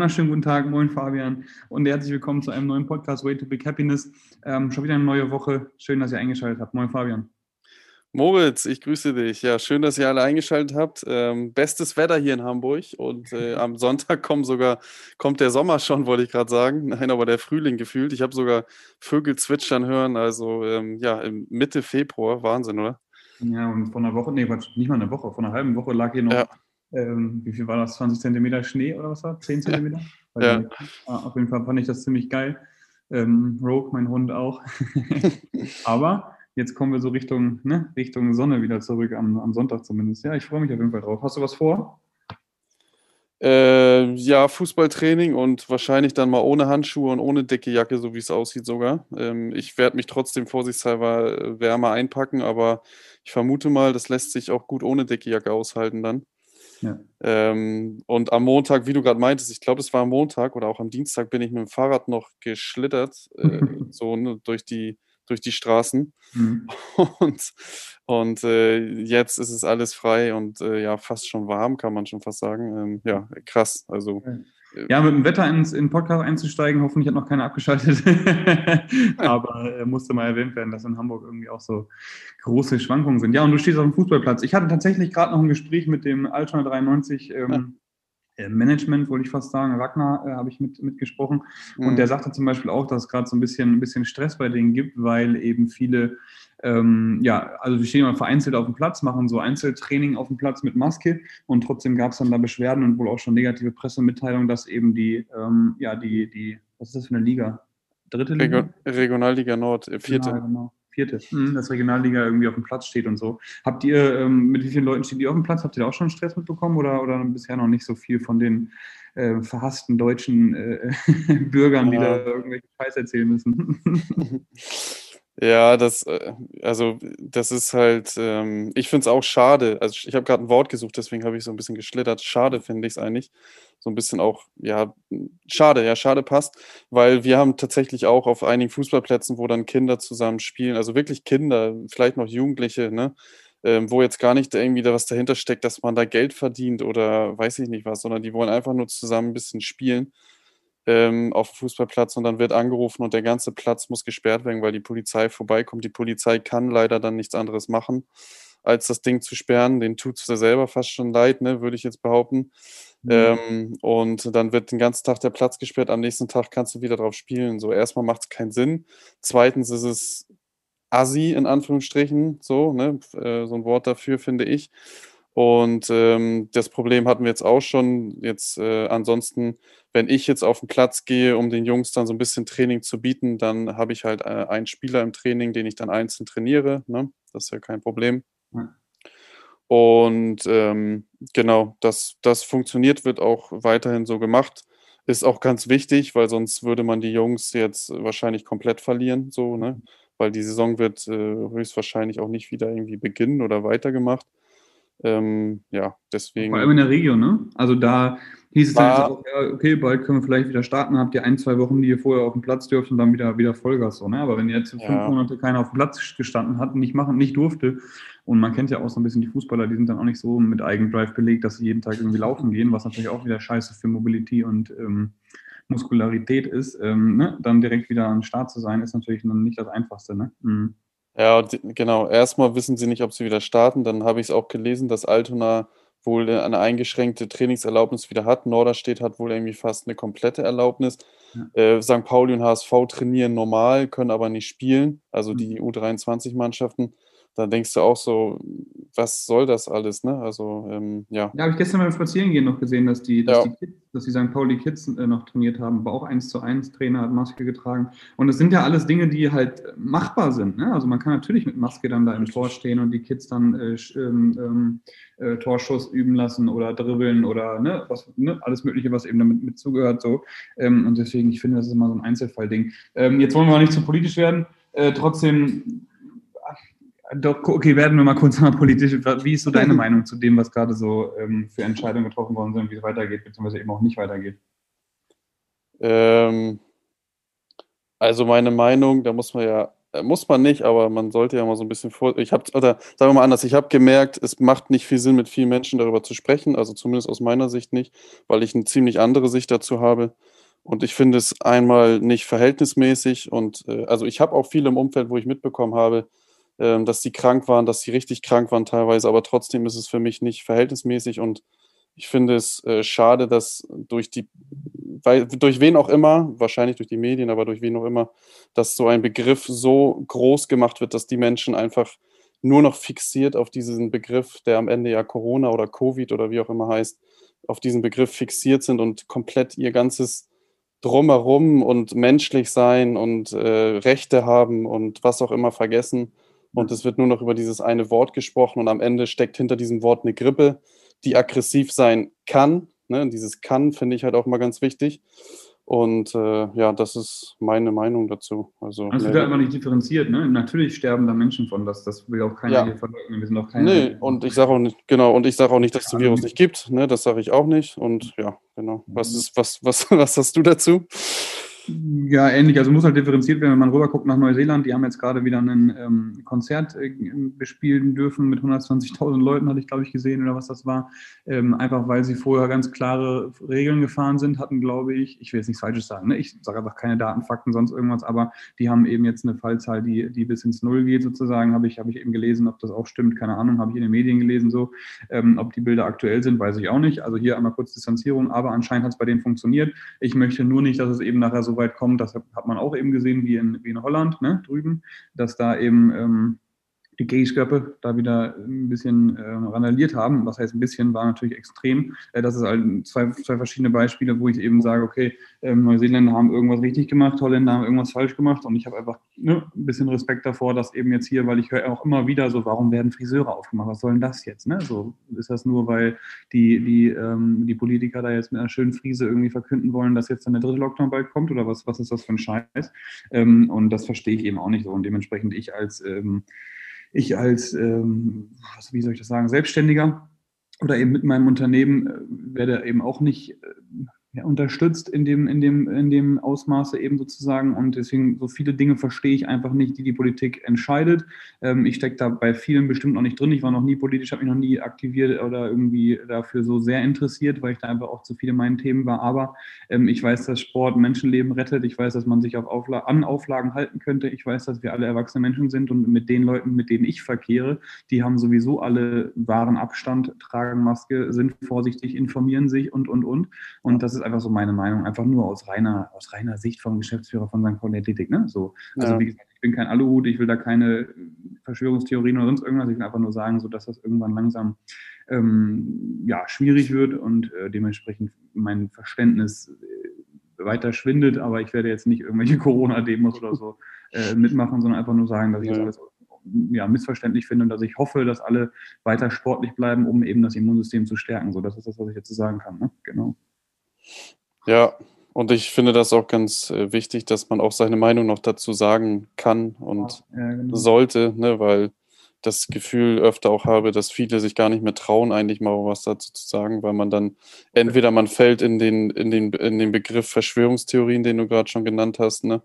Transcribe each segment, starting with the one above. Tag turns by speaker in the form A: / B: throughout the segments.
A: wunderschönen guten Tag, moin Fabian und herzlich willkommen zu einem neuen Podcast Way to Big Happiness. Ähm, schon wieder eine neue Woche. Schön, dass ihr eingeschaltet habt. Moin Fabian.
B: Moritz, ich grüße dich. Ja, schön, dass ihr alle eingeschaltet habt. Ähm, bestes Wetter hier in Hamburg und äh, am Sonntag kommt sogar kommt der Sommer schon, wollte ich gerade sagen. Nein, aber der Frühling gefühlt. Ich habe sogar Vögel zwitschern hören. Also ähm, ja, Mitte Februar, Wahnsinn, oder?
A: Ja, und vor einer Woche, nee, nicht mal eine Woche, vor einer halben Woche lag hier noch ja ähm, wie viel war das? 20 Zentimeter Schnee oder was war? 10 Zentimeter? Ja. ja. Auf jeden Fall fand ich das ziemlich geil. Ähm, Rogue, mein Hund auch. Aber jetzt kommen wir so Richtung, ne, Richtung Sonne wieder zurück, am, am Sonntag zumindest. Ja, ich freue mich auf jeden Fall drauf. Hast du was vor?
B: Äh, ja, Fußballtraining und wahrscheinlich dann mal ohne Handschuhe und ohne dicke Jacke, so wie es aussieht sogar. Ähm, ich werde mich trotzdem vorsichtshalber äh, wärmer einpacken, aber ich vermute mal, das lässt sich auch gut ohne dicke Jacke aushalten dann. Ja. Ähm, und am Montag, wie du gerade meintest, ich glaube, es war am Montag oder auch am Dienstag, bin ich mit dem Fahrrad noch geschlittert, äh, so ne, durch, die, durch die Straßen. Mhm. Und, und äh, jetzt ist es alles frei und äh, ja, fast schon warm, kann man schon fast sagen. Ähm, ja, krass. Also. Okay.
A: Ja, mit dem Wetter ins in Podcast einzusteigen, hoffentlich hat noch keiner abgeschaltet. Aber äh, musste mal erwähnt werden, dass in Hamburg irgendwie auch so große Schwankungen sind. Ja, und du stehst auf dem Fußballplatz. Ich hatte tatsächlich gerade noch ein Gespräch mit dem Altona 93 ähm. Äh, Management, wollte ich fast sagen. Ragnar äh, habe ich mit, mitgesprochen. Mhm. Und der sagte zum Beispiel auch, dass es gerade so ein bisschen, ein bisschen Stress bei denen gibt, weil eben viele ähm, ja, also wir stehen immer vereinzelt auf dem Platz, machen so Einzeltraining auf dem Platz mit Maske und trotzdem gab es dann da Beschwerden und wohl auch schon negative Pressemitteilungen, dass eben die, ähm, ja, die, die, was ist das für eine Liga?
B: Dritte Liga? Reg Regionalliga Nord, äh, vierte.
A: Genau, genau. Vierte, mhm, dass Regionalliga irgendwie auf dem Platz steht und so. Habt ihr, ähm, mit wie vielen Leuten steht ihr auf dem Platz? Habt ihr da auch schon Stress mitbekommen oder, oder bisher noch nicht so viel von den äh, verhassten deutschen äh, Bürgern, ja. die da irgendwelche Scheiß erzählen müssen?
B: Ja, das, äh, also das ist halt, ähm, ich finde es auch schade. Also ich habe gerade ein Wort gesucht, deswegen habe ich so ein bisschen geschlittert. Schade finde ich es eigentlich. So ein bisschen auch, ja, schade, ja, schade passt, weil wir haben tatsächlich auch auf einigen Fußballplätzen, wo dann Kinder zusammen spielen, also wirklich Kinder, vielleicht noch Jugendliche, ne? Ähm, wo jetzt gar nicht irgendwie da was dahinter steckt, dass man da Geld verdient oder weiß ich nicht was, sondern die wollen einfach nur zusammen ein bisschen spielen ähm, auf dem Fußballplatz und dann wird angerufen und der ganze Platz muss gesperrt werden, weil die Polizei vorbeikommt. Die Polizei kann leider dann nichts anderes machen, als das Ding zu sperren. Den tut es ja selber fast schon leid, ne, würde ich jetzt behaupten. Mhm. Ähm, und dann wird den ganzen Tag der Platz gesperrt. Am nächsten Tag kannst du wieder drauf spielen. So, erstmal macht es keinen Sinn. Zweitens ist es assi, in Anführungsstrichen, so, ne, äh, so ein Wort dafür, finde ich. Und ähm, das Problem hatten wir jetzt auch schon. Jetzt äh, ansonsten, wenn ich jetzt auf den Platz gehe, um den Jungs dann so ein bisschen Training zu bieten, dann habe ich halt äh, einen Spieler im Training, den ich dann einzeln trainiere. Ne? Das ist ja kein Problem. Und ähm, genau, das, das funktioniert, wird auch weiterhin so gemacht. Ist auch ganz wichtig, weil sonst würde man die Jungs jetzt wahrscheinlich komplett verlieren, so, ne? Weil die Saison wird äh, höchstwahrscheinlich auch nicht wieder irgendwie beginnen oder weitergemacht. Ähm, ja, deswegen.
A: Vor allem in der Region, ne? Also da hieß es dann auch, ja, okay, bald können wir vielleicht wieder starten, habt ihr ein, zwei Wochen, die ihr vorher auf dem Platz dürft und dann wieder, wieder Vollgas so, ne? Aber wenn jetzt ja. fünf Monate keiner auf dem Platz gestanden hat und nicht machen, nicht durfte, und man kennt ja auch so ein bisschen die Fußballer, die sind dann auch nicht so mit Eigendrive belegt, dass sie jeden Tag irgendwie laufen gehen, was natürlich auch wieder scheiße für Mobility und ähm, Muskularität ist, ähm, ne? dann direkt wieder am Start zu sein, ist natürlich dann nicht das Einfachste, ne? Mhm.
B: Ja, genau. Erstmal wissen sie nicht, ob sie wieder starten. Dann habe ich es auch gelesen, dass Altona wohl eine eingeschränkte Trainingserlaubnis wieder hat. Norderstedt hat wohl irgendwie fast eine komplette Erlaubnis. Ja. Äh, St. Pauli und HSV trainieren normal, können aber nicht spielen. Also die mhm. U23-Mannschaften da denkst du auch so, was soll das alles, ne? Also, ähm, ja.
A: Ja, habe ich gestern beim Spazierengehen noch gesehen, dass die, dass ja. die, Kids, dass die St. Pauli Kids äh, noch trainiert haben, aber auch 1 zu 1 Trainer hat Maske getragen. Und das sind ja alles Dinge, die halt machbar sind, ne? Also man kann natürlich mit Maske dann da im Tor stehen und die Kids dann äh, ähm, ähm, äh, Torschuss üben lassen oder dribbeln oder ne, was, ne, alles Mögliche, was eben damit mit zugehört. So. Ähm, und deswegen, ich finde, das ist immer so ein Einzelfallding. Ähm, jetzt wollen wir auch nicht zu politisch werden. Äh, trotzdem doch, okay, werden wir mal kurz mal politisch. Wie ist so deine Meinung zu dem, was gerade so ähm, für Entscheidungen getroffen worden sind, wie es weitergeht, beziehungsweise eben auch nicht weitergeht?
B: Ähm, also meine Meinung, da muss man ja äh, muss man nicht, aber man sollte ja mal so ein bisschen vor. Ich habe, oder sagen wir mal anders, ich habe gemerkt, es macht nicht viel Sinn, mit vielen Menschen darüber zu sprechen, also zumindest aus meiner Sicht nicht, weil ich eine ziemlich andere Sicht dazu habe. Und ich finde es einmal nicht verhältnismäßig. Und äh, also ich habe auch viele im Umfeld, wo ich mitbekommen habe, äh, dass sie krank waren, dass sie richtig krank waren teilweise, aber trotzdem ist es für mich nicht verhältnismäßig und ich finde es äh, schade, dass durch die, weil, durch wen auch immer, wahrscheinlich durch die Medien, aber durch wen auch immer, dass so ein Begriff so groß gemacht wird, dass die Menschen einfach nur noch fixiert auf diesen Begriff, der am Ende ja Corona oder Covid oder wie auch immer heißt, auf diesen Begriff fixiert sind und komplett ihr ganzes Drumherum und menschlich sein und äh, Rechte haben und was auch immer vergessen. Und es wird nur noch über dieses eine Wort gesprochen und am Ende steckt hinter diesem Wort eine Grippe die aggressiv sein kann. Ne? Dieses kann finde ich halt auch mal ganz wichtig. Und äh, ja, das ist meine Meinung dazu. Also,
A: also wird einfach nicht differenziert, ne? Natürlich sterben da Menschen von, das, das will auch keiner ja. hier
B: verleugnen. Wir sind auch keine. Nee, und ich sage auch nicht, genau, und ich sage auch nicht, dass es den Virus nicht gibt, ne? Das sage ich auch nicht. Und ja, genau. Was ist, was, was, was hast du dazu?
A: Ja, ähnlich. Also muss halt differenziert werden, wenn man rüberguckt nach Neuseeland. Die haben jetzt gerade wieder ein ähm, Konzert äh, bespielen dürfen mit 120.000 Leuten, hatte ich, glaube ich, gesehen oder was das war. Ähm, einfach weil sie vorher ganz klare Regeln gefahren sind, hatten, glaube ich, ich will jetzt nichts Falsches sagen, ne? ich sage einfach keine Daten, Fakten, sonst irgendwas, aber die haben eben jetzt eine Fallzahl, die, die bis ins Null geht, sozusagen, habe ich, hab ich eben gelesen, ob das auch stimmt, keine Ahnung, habe ich in den Medien gelesen so. Ähm, ob die Bilder aktuell sind, weiß ich auch nicht. Also hier einmal kurz Distanzierung, aber anscheinend hat es bei denen funktioniert. Ich möchte nur nicht, dass es eben nachher so weit kommt, das hat man auch eben gesehen wie in, wie in Holland ne, drüben, dass da eben ähm, die Geisköppe da wieder ein bisschen äh, randaliert haben. Was heißt ein bisschen, war natürlich extrem. Äh, das ist halt zwei, zwei verschiedene Beispiele, wo ich eben sage, okay, äh, Neuseeländer haben irgendwas richtig gemacht, Holländer haben irgendwas falsch gemacht und ich habe einfach ne, ein bisschen Respekt davor, dass eben jetzt hier, weil ich höre auch immer wieder so, warum werden Friseure aufgemacht? Was soll denn das jetzt? Ne? So ist das nur, weil die, die, ähm, die Politiker da jetzt mit einer schönen Frise irgendwie verkünden wollen, dass jetzt dann der dritte Lockdown bald kommt oder was, was ist das für ein Scheiß? Ähm, und das verstehe ich eben auch nicht so und dementsprechend ich als ähm, ich als, ähm, wie soll ich das sagen, Selbstständiger oder eben mit meinem Unternehmen äh, werde eben auch nicht äh, ja, unterstützt in dem, in, dem, in dem Ausmaße eben sozusagen. Und deswegen so viele Dinge verstehe ich einfach nicht, die die Politik entscheidet. Ähm, ich stecke da bei vielen bestimmt noch nicht drin. Ich war noch nie politisch, habe mich noch nie aktiviert oder irgendwie dafür so sehr interessiert, weil ich da einfach auch zu viele meinen Themen war. Aber ähm, ich weiß, dass Sport Menschenleben rettet. Ich weiß, dass man sich auf Aufla an Auflagen halten könnte. Ich weiß, dass wir alle erwachsene Menschen sind und mit den Leuten, mit denen ich verkehre, die haben sowieso alle wahren Abstand, tragen Maske, sind vorsichtig, informieren sich und, und, und. Und das ist ist einfach so meine Meinung, einfach nur aus reiner, aus reiner Sicht vom Geschäftsführer von St. Pauli Athletik. Ne? So, also ja. wie gesagt, ich bin kein Aluhut, ich will da keine Verschwörungstheorien oder sonst irgendwas, ich will einfach nur sagen, so dass das irgendwann langsam ähm, ja, schwierig wird und äh, dementsprechend mein Verständnis äh, weiter schwindet, aber ich werde jetzt nicht irgendwelche Corona-Demos oder so äh, mitmachen, sondern einfach nur sagen, dass ich ja. das alles ja, missverständlich finde und dass ich hoffe, dass alle weiter sportlich bleiben, um eben das Immunsystem zu stärken. So, das ist das, was ich jetzt sagen kann. Ne? Genau.
B: Ja, und ich finde das auch ganz äh, wichtig, dass man auch seine Meinung noch dazu sagen kann und ja, genau. sollte, ne, weil das Gefühl öfter auch habe, dass viele sich gar nicht mehr trauen, eigentlich mal was dazu zu sagen, weil man dann entweder man fällt in den, in den, in den Begriff Verschwörungstheorien, den du gerade schon genannt hast, ne?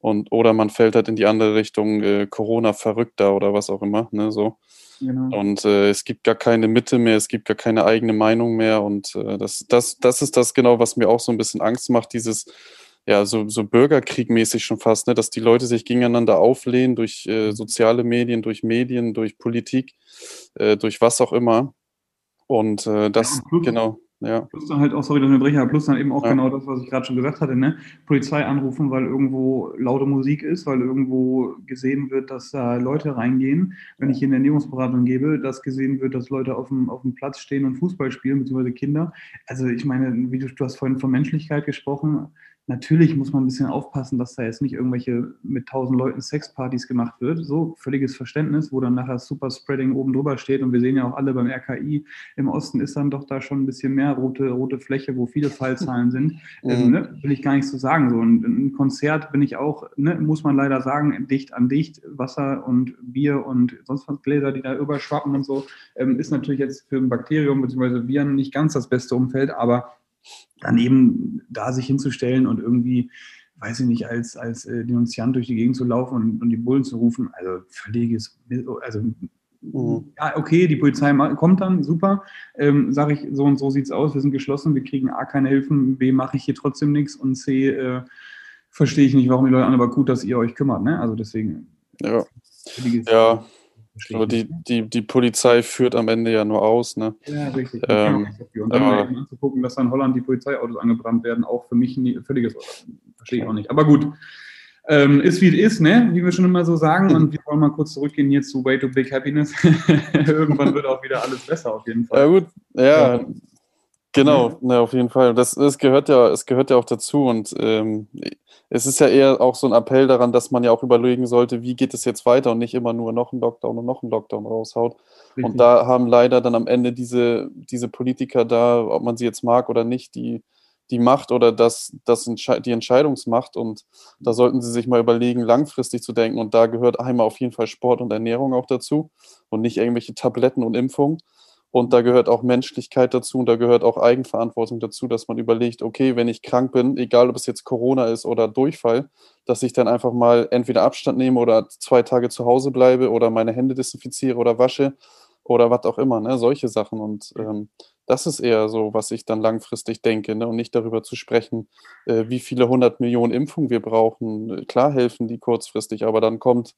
B: Und, oder man fällt halt in die andere Richtung äh, Corona-Verrückter oder was auch immer, ne? So. Genau. Und äh, es gibt gar keine Mitte mehr, es gibt gar keine eigene Meinung mehr. Und äh, das, das, das ist das genau, was mir auch so ein bisschen Angst macht, dieses, ja, so, so Bürgerkriegmäßig schon fast, ne, dass die Leute sich gegeneinander auflehnen durch äh, soziale Medien, durch Medien, durch Politik, äh, durch was auch immer. Und äh, das, ja, genau. Ja.
A: Plus dann halt auch, sorry, dass ich breche, plus dann eben auch ja. genau das, was ich gerade schon gesagt hatte, ne? Polizei anrufen, weil irgendwo laute Musik ist, weil irgendwo gesehen wird, dass da Leute reingehen. Wenn ich hier eine Ernährungsberatung gebe, dass gesehen wird, dass Leute auf dem, auf dem Platz stehen und Fußball spielen, beziehungsweise Kinder. Also ich meine, wie du, du hast vorhin von Menschlichkeit gesprochen, Natürlich muss man ein bisschen aufpassen, dass da jetzt nicht irgendwelche mit tausend Leuten Sexpartys gemacht wird. So völliges Verständnis, wo dann nachher Super Spreading oben drüber steht. Und wir sehen ja auch alle beim RKI im Osten ist dann doch da schon ein bisschen mehr rote, rote Fläche, wo viele Fallzahlen sind. Mhm. Ähm, ne? Will ich gar nicht so sagen. So und ein Konzert bin ich auch, ne, muss man leider sagen, dicht an dicht. Wasser und Bier und sonst was Gläser, die da überschwappen und so, ähm, ist natürlich jetzt für ein Bakterium bzw. Viren nicht ganz das beste Umfeld, aber dann eben da sich hinzustellen und irgendwie weiß ich nicht, als, als äh, Denunziant durch die Gegend zu laufen und, und die Bullen zu rufen. Also völliges, also Mhm. Ja, okay, die Polizei kommt dann, super. Ähm, Sage ich, so und so sieht es aus, wir sind geschlossen, wir kriegen A, keine Hilfen, B, mache ich hier trotzdem nichts und C, äh, verstehe ich nicht, warum die Leute an, aber gut, dass ihr euch kümmert. Ne? Also deswegen.
B: Ja. Ja. Aber die, die, die Polizei führt am Ende ja nur aus, ne? Ja, richtig. Ähm,
A: und dann aber, mal zu gucken, dass in Holland die Polizeiautos angebrannt werden, auch für mich ein völliges, verstehe ich auch nicht. Aber gut, ähm, ist wie es ist, ne? wie wir schon immer so sagen. Und wir wollen mal kurz zurückgehen hier zu Way to Big Happiness. Irgendwann wird auch wieder alles besser, auf jeden Fall.
B: Ja, gut, ja. ja. Genau, ja, auf jeden Fall. Das, das gehört ja, es gehört ja auch dazu. Und ähm, es ist ja eher auch so ein Appell daran, dass man ja auch überlegen sollte, wie geht es jetzt weiter und nicht immer nur noch einen Lockdown und noch einen Lockdown raushaut. Richtig. Und da haben leider dann am Ende diese, diese Politiker da, ob man sie jetzt mag oder nicht, die die Macht oder das, das die Entscheidungsmacht. Und da sollten Sie sich mal überlegen, langfristig zu denken. Und da gehört einmal auf jeden Fall Sport und Ernährung auch dazu und nicht irgendwelche Tabletten und Impfungen. Und da gehört auch Menschlichkeit dazu und da gehört auch Eigenverantwortung dazu, dass man überlegt, okay, wenn ich krank bin, egal ob es jetzt Corona ist oder Durchfall, dass ich dann einfach mal entweder Abstand nehme oder zwei Tage zu Hause bleibe oder meine Hände desinfiziere oder wasche oder was auch immer, ne? solche Sachen. Und ähm, das ist eher so, was ich dann langfristig denke ne? und nicht darüber zu sprechen, äh, wie viele hundert Millionen Impfungen wir brauchen. Klar helfen die kurzfristig, aber dann kommt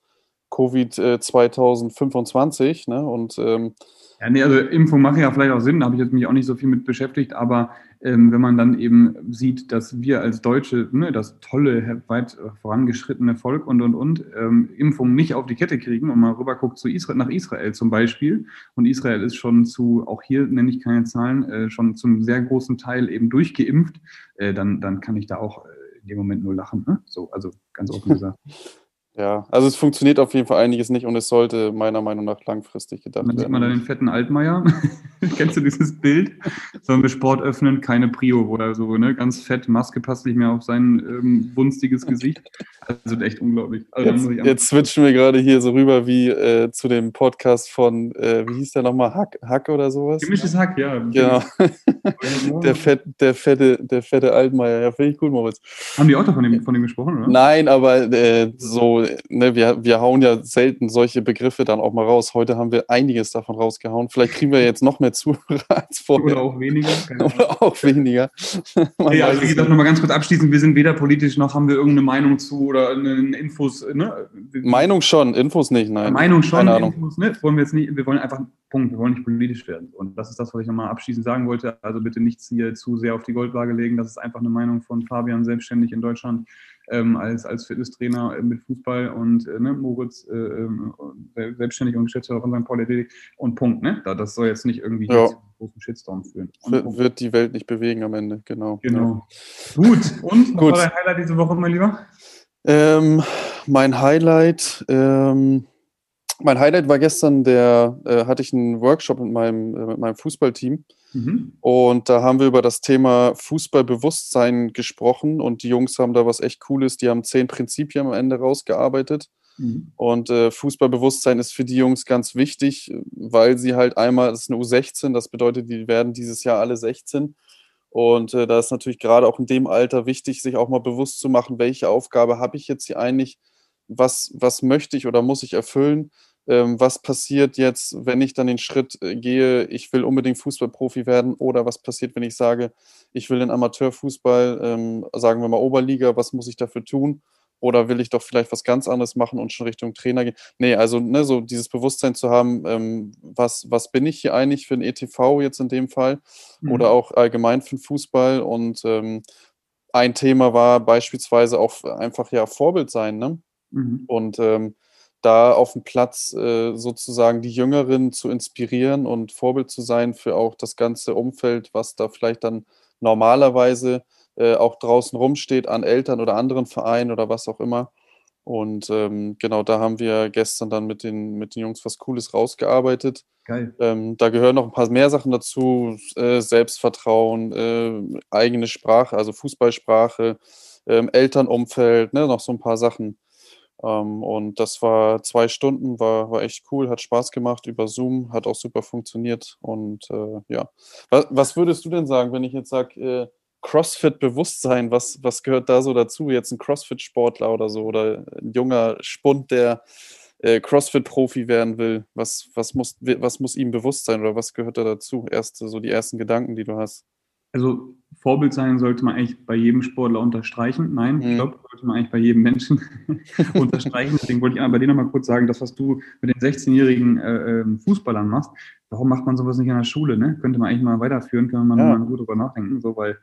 B: Covid äh, 2025 ne? und ähm,
A: ja, nee, also Impfung macht ja vielleicht auch Sinn, da habe ich jetzt mich auch nicht so viel mit beschäftigt, aber ähm, wenn man dann eben sieht, dass wir als Deutsche, ne, das tolle, weit vorangeschrittene Volk und, und, und, ähm, Impfungen nicht auf die Kette kriegen und mal rüber guckt zu Israel, nach Israel zum Beispiel, und Israel ist schon zu, auch hier nenne ich keine Zahlen, äh, schon zum sehr großen Teil eben durchgeimpft, äh, dann, dann kann ich da auch äh, in dem Moment nur lachen. Ne? So, also ganz offen gesagt.
B: Ja, also es funktioniert auf jeden Fall einiges nicht und es sollte meiner Meinung nach langfristig gedacht
A: werden. Dann sieht man da den fetten Altmaier. Kennst du dieses Bild? Sollen wir Sport öffnen? Keine Prio oder so, ne? Ganz fett, Maske passt nicht mehr auf sein ähm, wunstiges Gesicht. Also echt unglaublich. Also,
B: jetzt, jetzt switchen wir gerade hier so rüber wie äh, zu dem Podcast von, äh, wie hieß der nochmal? Hack, Hack oder sowas?
A: Gemischtes Hack, ja.
B: Genau. der, fett, der, fette, der fette Altmaier. Ja, finde ich gut, Moritz.
A: Haben die auch davon von dem, von dem gesprochen, oder?
B: Nein, aber äh, so ne, wir, wir hauen ja selten solche Begriffe dann auch mal raus. Heute haben wir einiges davon rausgehauen. Vielleicht kriegen wir jetzt noch mehr Zuhörer als
A: vorher. Oder auch weniger.
B: Oder auch weniger.
A: ja, also wie gesagt, nochmal ganz kurz abschließend. Wir sind weder politisch noch haben wir irgendeine Meinung zu oder Infos. Ne?
B: Meinung schon, Infos nicht, nein.
A: Meinung schon, Keine Ahnung. Infos, ne? wollen wir jetzt nicht. Wir wollen einfach, Punkt, wir wollen nicht politisch werden. Und das ist das, was ich nochmal abschließend sagen wollte. Also bitte nichts hier zu sehr auf die Goldwaage legen. Das ist einfach eine Meinung von Fabian selbstständig in Deutschland ähm, als, als Fitnesstrainer äh, mit Fußball und äh, ne, Moritz äh, ähm, selbstständig und Geschäftsführer von St. Paul und Punkt. Ne? Das soll jetzt nicht irgendwie ja.
B: einen großen Shitstorm führen. Und wird die Welt nicht bewegen am Ende, genau.
A: Genau. Ja. Gut, und was Gut. war dein Highlight diese Woche, mein Lieber?
B: Ähm, mein Highlight, ähm, mein Highlight war gestern, der äh, hatte ich einen Workshop mit meinem, äh, mit meinem Fußballteam. Mhm. Und da haben wir über das Thema Fußballbewusstsein gesprochen und die Jungs haben da was echt Cooles. Die haben zehn Prinzipien am Ende rausgearbeitet. Mhm. Und äh, Fußballbewusstsein ist für die Jungs ganz wichtig, weil sie halt einmal, das ist eine U16, das bedeutet, die werden dieses Jahr alle 16. Und äh, da ist natürlich gerade auch in dem Alter wichtig, sich auch mal bewusst zu machen, welche Aufgabe habe ich jetzt hier eigentlich, was, was möchte ich oder muss ich erfüllen was passiert jetzt, wenn ich dann den Schritt äh, gehe, ich will unbedingt Fußballprofi werden oder was passiert, wenn ich sage, ich will den Amateurfußball, ähm, sagen wir mal Oberliga, was muss ich dafür tun? Oder will ich doch vielleicht was ganz anderes machen und schon Richtung Trainer gehen? Nee, also ne, so dieses Bewusstsein zu haben, ähm, was, was bin ich hier eigentlich für ein ETV jetzt in dem Fall mhm. oder auch allgemein für den Fußball und ähm, ein Thema war beispielsweise auch einfach ja Vorbild sein, ne? Mhm. Und ähm, da auf dem Platz äh, sozusagen die Jüngeren zu inspirieren und Vorbild zu sein für auch das ganze Umfeld, was da vielleicht dann normalerweise äh, auch draußen rumsteht an Eltern oder anderen Vereinen oder was auch immer. Und ähm, genau, da haben wir gestern dann mit den, mit den Jungs was Cooles rausgearbeitet. Geil. Ähm, da gehören noch ein paar mehr Sachen dazu: äh, Selbstvertrauen, äh, eigene Sprache, also Fußballsprache, ähm, Elternumfeld, ne, noch so ein paar Sachen. Ähm, und das war zwei Stunden, war, war echt cool, hat Spaß gemacht über Zoom, hat auch super funktioniert. Und äh, ja, was, was, würdest du denn sagen, wenn ich jetzt sage, äh, CrossFit-Bewusstsein, was, was gehört da so dazu? Jetzt ein CrossFit-Sportler oder so oder ein junger Spund, der äh, CrossFit-Profi werden will. Was, was, muss, was muss ihm bewusst sein oder was gehört da dazu? Erste, so die ersten Gedanken, die du hast.
A: Also Vorbild sein sollte man eigentlich bei jedem Sportler unterstreichen. Nein, mhm. ich glaube, sollte man eigentlich bei jedem Menschen unterstreichen. Deswegen wollte ich bei dir nochmal kurz sagen, das, was du mit den 16-jährigen äh, ähm, Fußballern machst, warum macht man sowas nicht in der Schule? Ne? Könnte man eigentlich mal weiterführen, könnte man ja. mal gut drüber nachdenken, so weil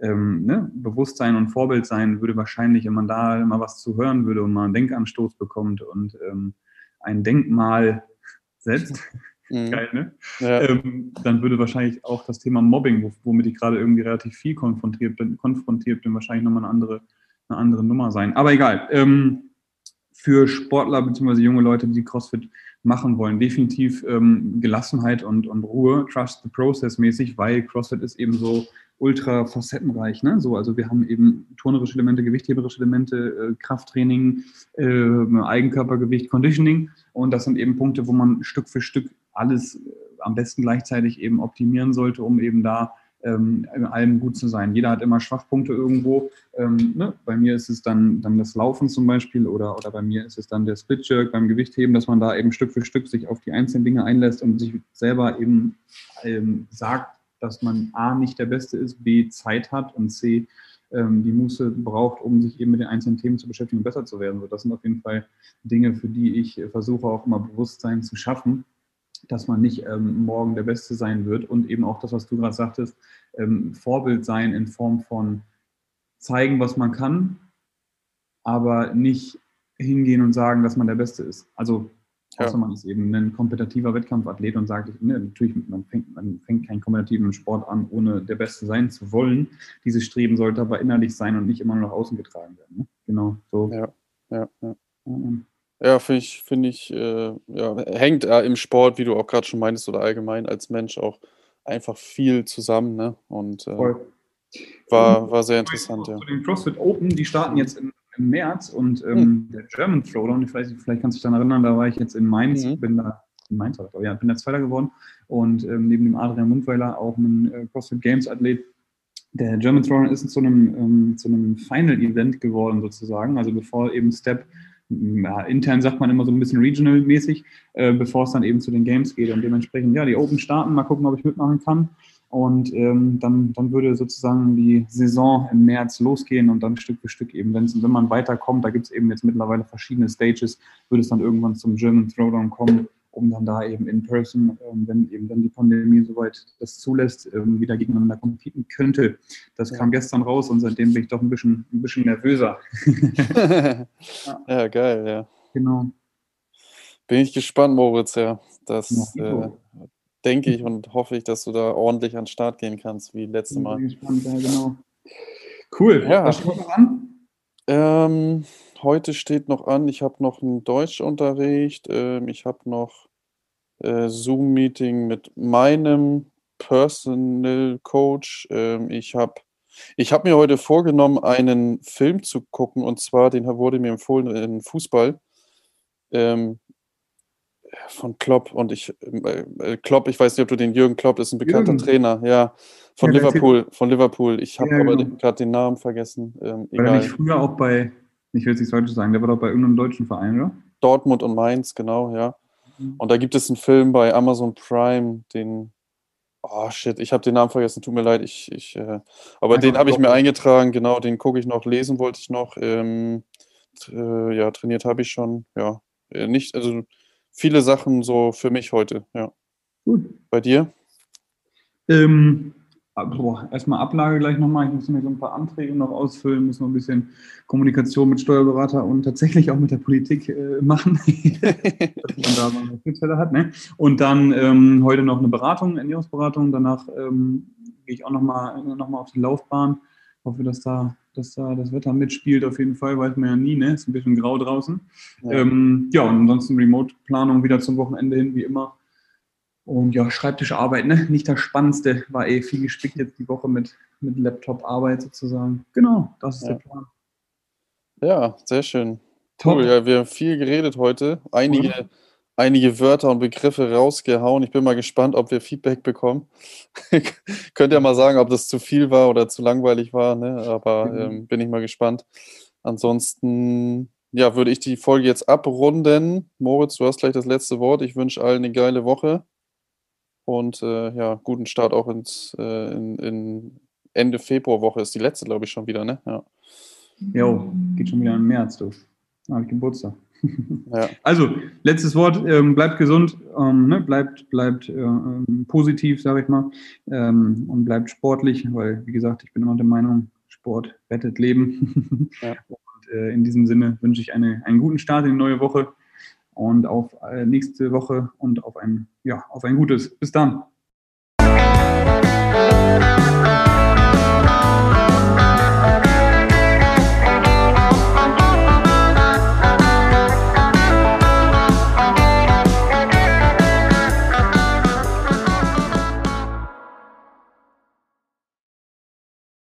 A: ähm, ne, Bewusstsein und Vorbild sein würde wahrscheinlich, wenn man da mal was zu hören würde und mal einen Denkanstoß bekommt und ähm, ein Denkmal setzt, Mhm. Geil, ne? Ja. Ähm, dann würde wahrscheinlich auch das Thema Mobbing, womit ich gerade irgendwie relativ viel konfrontiert bin, konfrontiert bin, wahrscheinlich nochmal eine andere, eine andere Nummer sein. Aber egal. Ähm, für Sportler bzw. junge Leute, die CrossFit machen wollen, definitiv ähm, Gelassenheit und, und Ruhe, Trust the Process mäßig, weil CrossFit ist eben so ultra facettenreich. Ne? So, also wir haben eben turnerische Elemente, gewichtheberische Elemente, äh, Krafttraining, äh, Eigenkörpergewicht, Conditioning. Und das sind eben Punkte, wo man Stück für Stück alles äh, am besten gleichzeitig eben optimieren sollte, um eben da ähm, in allem gut zu sein. Jeder hat immer Schwachpunkte irgendwo. Ähm, ne? Bei mir ist es dann, dann das Laufen zum Beispiel oder, oder bei mir ist es dann der Split-Jerk beim Gewichtheben, dass man da eben Stück für Stück sich auf die einzelnen Dinge einlässt und sich selber eben ähm, sagt, dass man A nicht der Beste ist, B Zeit hat und C ähm, die Muße braucht, um sich eben mit den einzelnen Themen zu beschäftigen und besser zu werden. So, das sind auf jeden Fall Dinge, für die ich versuche auch immer Bewusstsein zu schaffen dass man nicht ähm, morgen der Beste sein wird und eben auch das, was du gerade sagtest, ähm, Vorbild sein in Form von zeigen, was man kann, aber nicht hingehen und sagen, dass man der Beste ist. Also außer ja. man ist eben ein kompetitiver Wettkampfathlet und sagt, ne, natürlich, man fängt, man fängt keinen kompetitiven Sport an, ohne der Beste sein zu wollen. Dieses Streben sollte aber innerlich sein und nicht immer nur nach außen getragen werden. Ne? Genau, so.
B: Ja, ja, ja. Ja finde ich, finde ich, äh, ja, hängt äh, im Sport, wie du auch gerade schon meintest, oder allgemein als Mensch auch einfach viel zusammen, ne? Und äh, war, war sehr interessant, ja.
A: Den CrossFit Open, die starten jetzt im, im März und ähm, hm. der German Throwdown, ich weiß nicht, vielleicht kannst du dich daran erinnern, da war ich jetzt in Mainz, mhm. bin da in Mainz, ja, bin da Zweiter geworden und ähm, neben dem Adrian Mundweiler auch ein äh, CrossFit Games Athlet. Der German Throwdown ist zu einem, ähm, zu einem Final-Event geworden sozusagen, also bevor eben Step ja, intern sagt man immer so ein bisschen regional-mäßig, äh, bevor es dann eben zu den Games geht. Und dementsprechend, ja, die Open starten, mal gucken, ob ich mitmachen kann. Und ähm, dann, dann würde sozusagen die Saison im März losgehen und dann Stück für Stück eben, wenn man weiterkommt, da gibt es eben jetzt mittlerweile verschiedene Stages, würde es dann irgendwann zum German Throwdown kommen um dann da eben in person, ähm, wenn eben dann die Pandemie soweit das zulässt, ähm, wieder gegeneinander competen könnte. Das ja. kam gestern raus und seitdem bin ich doch ein bisschen, ein bisschen nervöser.
B: ja. ja. geil, ja.
A: Genau.
B: Bin ich gespannt, Moritz, ja. Das äh, denke ich und hoffe ich, dass du da ordentlich an den Start gehen kannst, wie letztes Mal. Bin gespannt, ja, genau.
A: Cool. Ja. Was steht noch an?
B: Ähm, heute steht noch an, ich habe noch einen Deutschunterricht, ähm, ich habe noch äh, Zoom-Meeting mit meinem Personal Coach. Ähm, ich habe ich hab mir heute vorgenommen, einen Film zu gucken, und zwar, den wurde mir empfohlen, in Fußball. Ähm, von Klopp und ich, äh, äh, Klopp, ich weiß nicht, ob du den Jürgen Klopp, ist ein bekannter Jürgen. Trainer, ja, von ja, Liverpool, von Liverpool. Ich habe ja, aber genau. gerade den Namen vergessen.
A: Ähm, War er nicht früher auch bei, ich will es nicht heute sagen, der war doch bei irgendeinem deutschen Verein, oder?
B: Dortmund und Mainz, genau, ja. Mhm. Und da gibt es einen Film bei Amazon Prime, den, oh shit, ich habe den Namen vergessen, tut mir leid, ich, ich äh, aber Einfach den habe ich mir eingetragen, genau, den gucke ich noch, lesen wollte ich noch, ähm, äh, ja, trainiert habe ich schon, ja, äh, nicht, also viele Sachen so für mich heute, ja. Gut. Bei dir?
A: Ähm, erstmal Ablage gleich nochmal. Ich muss mir so ein paar Anträge noch ausfüllen, muss noch ein bisschen Kommunikation mit Steuerberater und tatsächlich auch mit der Politik äh, machen, dass man da mal eine Schnittstelle hat. Ne? Und dann ähm, heute noch eine Beratung, Ernährungsberatung. Danach ähm, gehe ich auch nochmal noch mal auf die Laufbahn. Hoffe, dass da, dass da das Wetter mitspielt. Auf jeden Fall weiß man ja nie, ne? Ist ein bisschen grau draußen. Ja, ähm, ja und ansonsten Remote-Planung wieder zum Wochenende hin, wie immer. Und ja, Schreibtischarbeit, ne? nicht das Spannendste, war eh viel gespickt jetzt die Woche mit, mit Laptop-Arbeit sozusagen. Genau, das ist ja. der Plan.
B: Ja, sehr schön. Top. Cool, ja, wir haben viel geredet heute. Einige, ja. einige Wörter und Begriffe rausgehauen. Ich bin mal gespannt, ob wir Feedback bekommen. Könnt ihr mal sagen, ob das zu viel war oder zu langweilig war, ne? aber mhm. ähm, bin ich mal gespannt. Ansonsten, ja, würde ich die Folge jetzt abrunden. Moritz, du hast gleich das letzte Wort. Ich wünsche allen eine geile Woche und äh, ja, guten Start auch ins äh, in, in Ende Februarwoche ist die letzte, glaube ich, schon wieder, ne? Ja.
A: Jo, geht schon wieder im März, du. Da habe ich Geburtstag. Ja. Also, letztes Wort, ähm, bleibt gesund, ähm, ne, bleibt, bleibt äh, ähm, positiv, sage ich mal, ähm, und bleibt sportlich, weil, wie gesagt, ich bin immer der Meinung, Sport rettet Leben. Ja. Und äh, in diesem Sinne wünsche ich eine, einen guten Start in die neue Woche und auf äh, nächste Woche und auf ein, ja, auf ein gutes. Bis dann.